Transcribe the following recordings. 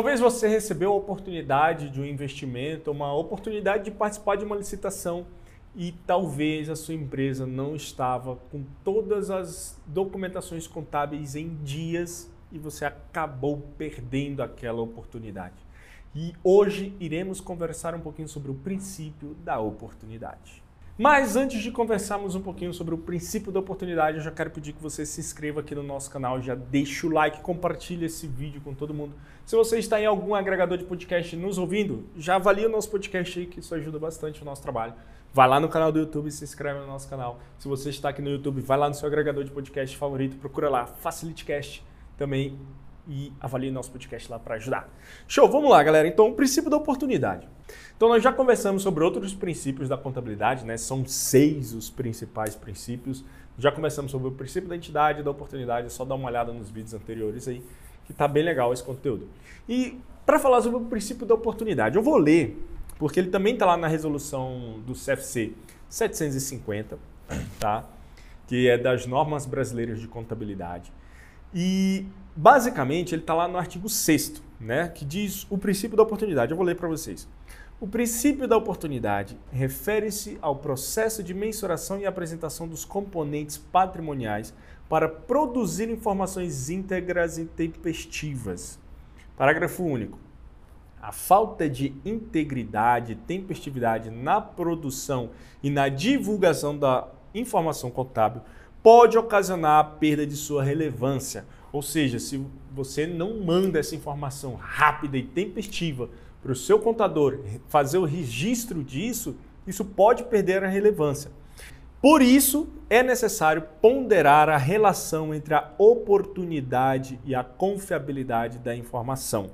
Talvez você recebeu a oportunidade de um investimento, uma oportunidade de participar de uma licitação e talvez a sua empresa não estava com todas as documentações contábeis em dias e você acabou perdendo aquela oportunidade. E hoje iremos conversar um pouquinho sobre o princípio da oportunidade. Mas antes de conversarmos um pouquinho sobre o princípio da oportunidade, eu já quero pedir que você se inscreva aqui no nosso canal, já deixa o like, compartilha esse vídeo com todo mundo. Se você está em algum agregador de podcast nos ouvindo, já avalia o nosso podcast aí, que isso ajuda bastante o nosso trabalho. Vai lá no canal do YouTube e se inscreve no nosso canal. Se você está aqui no YouTube, vai lá no seu agregador de podcast favorito, procura lá FacilityCast também e avalie nosso podcast lá para ajudar. Show, vamos lá, galera. Então, o princípio da oportunidade. Então, nós já conversamos sobre outros princípios da contabilidade, né? São seis os principais princípios. Já começamos sobre o princípio da entidade, da oportunidade. É só dar uma olhada nos vídeos anteriores aí, que tá bem legal esse conteúdo. E para falar sobre o princípio da oportunidade, eu vou ler, porque ele também está lá na resolução do CFC 750, tá? Que é das normas brasileiras de contabilidade. E basicamente ele está lá no artigo 6 né, que diz o princípio da oportunidade. Eu vou ler para vocês. O princípio da oportunidade refere-se ao processo de mensuração e apresentação dos componentes patrimoniais para produzir informações íntegras e tempestivas. Parágrafo único. A falta de integridade e tempestividade na produção e na divulgação da informação contábil pode ocasionar a perda de sua relevância. Ou seja, se você não manda essa informação rápida e tempestiva para o seu contador fazer o registro disso, isso pode perder a relevância. Por isso, é necessário ponderar a relação entre a oportunidade e a confiabilidade da informação.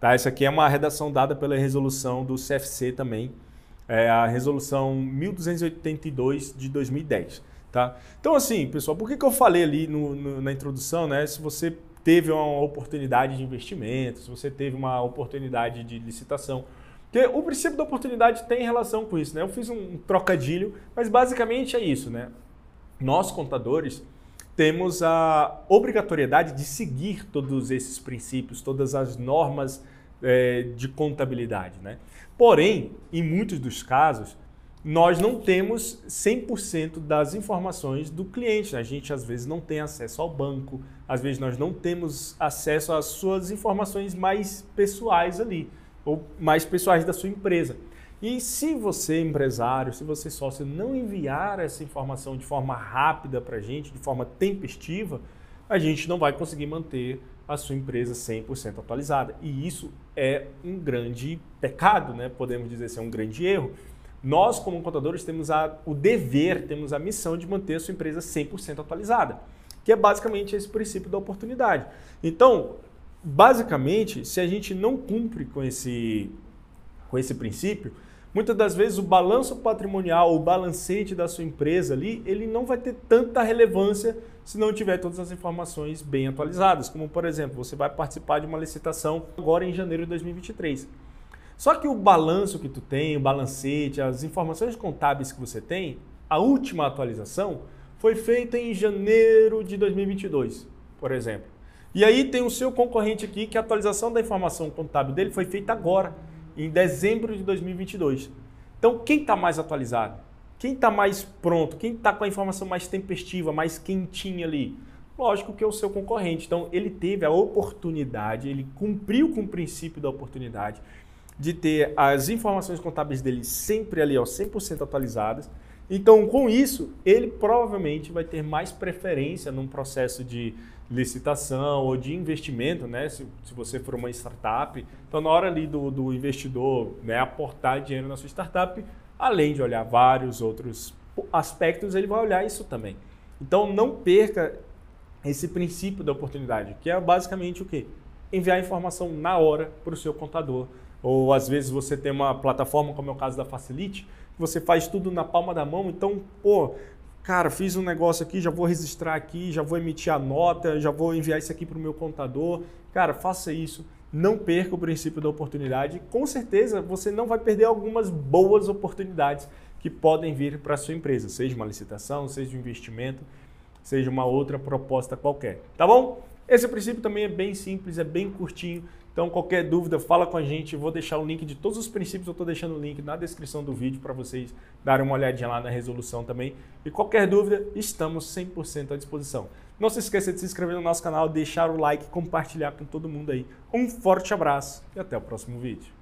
Tá? Essa aqui é uma redação dada pela resolução do CFC também, é a resolução 1282 de 2010. Tá? Então, assim, pessoal, por que, que eu falei ali no, no, na introdução, né? Se você teve uma oportunidade de investimento, se você teve uma oportunidade de licitação. Porque o princípio da oportunidade tem relação com isso, né? Eu fiz um trocadilho, mas basicamente é isso, né? Nós, contadores, temos a obrigatoriedade de seguir todos esses princípios, todas as normas é, de contabilidade, né? Porém, em muitos dos casos, nós não temos 100% das informações do cliente. A gente às vezes não tem acesso ao banco, às vezes nós não temos acesso às suas informações mais pessoais ali, ou mais pessoais da sua empresa. E se você, empresário, se você sócio, não enviar essa informação de forma rápida para a gente, de forma tempestiva, a gente não vai conseguir manter a sua empresa 100% atualizada. E isso é um grande pecado, né? podemos dizer é um grande erro. Nós, como contadores, temos a, o dever, temos a missão de manter a sua empresa 100% atualizada, que é basicamente esse princípio da oportunidade. Então, basicamente, se a gente não cumpre com esse, com esse princípio, muitas das vezes o balanço patrimonial, o balancete da sua empresa ali, ele não vai ter tanta relevância se não tiver todas as informações bem atualizadas. Como, por exemplo, você vai participar de uma licitação agora em janeiro de 2023. Só que o balanço que tu tem, o balancete, as informações contábeis que você tem, a última atualização foi feita em janeiro de 2022, por exemplo. E aí tem o seu concorrente aqui que a atualização da informação contábil dele foi feita agora, em dezembro de 2022. Então, quem está mais atualizado? Quem está mais pronto? Quem está com a informação mais tempestiva, mais quentinha ali? Lógico que é o seu concorrente. Então, ele teve a oportunidade, ele cumpriu com o princípio da oportunidade de ter as informações contábeis dele sempre ali, ó, 100% atualizadas. Então, com isso, ele provavelmente vai ter mais preferência num processo de licitação ou de investimento, né? Se, se você for uma startup. Então, na hora ali do, do investidor né, aportar dinheiro na sua startup, além de olhar vários outros aspectos, ele vai olhar isso também. Então, não perca esse princípio da oportunidade, que é basicamente o quê? Enviar informação na hora para o seu contador ou às vezes você tem uma plataforma, como é o caso da Facilite, você faz tudo na palma da mão, então, pô, cara, fiz um negócio aqui, já vou registrar aqui, já vou emitir a nota, já vou enviar isso aqui para o meu contador. Cara, faça isso. Não perca o princípio da oportunidade. Com certeza você não vai perder algumas boas oportunidades que podem vir para a sua empresa, seja uma licitação, seja um investimento, seja uma outra proposta qualquer. Tá bom? Esse princípio também é bem simples, é bem curtinho. Então, qualquer dúvida, fala com a gente. Vou deixar o link de todos os princípios, eu estou deixando o link na descrição do vídeo para vocês darem uma olhadinha lá na resolução também. E qualquer dúvida, estamos 100% à disposição. Não se esqueça de se inscrever no nosso canal, deixar o like, compartilhar com todo mundo aí. Um forte abraço e até o próximo vídeo.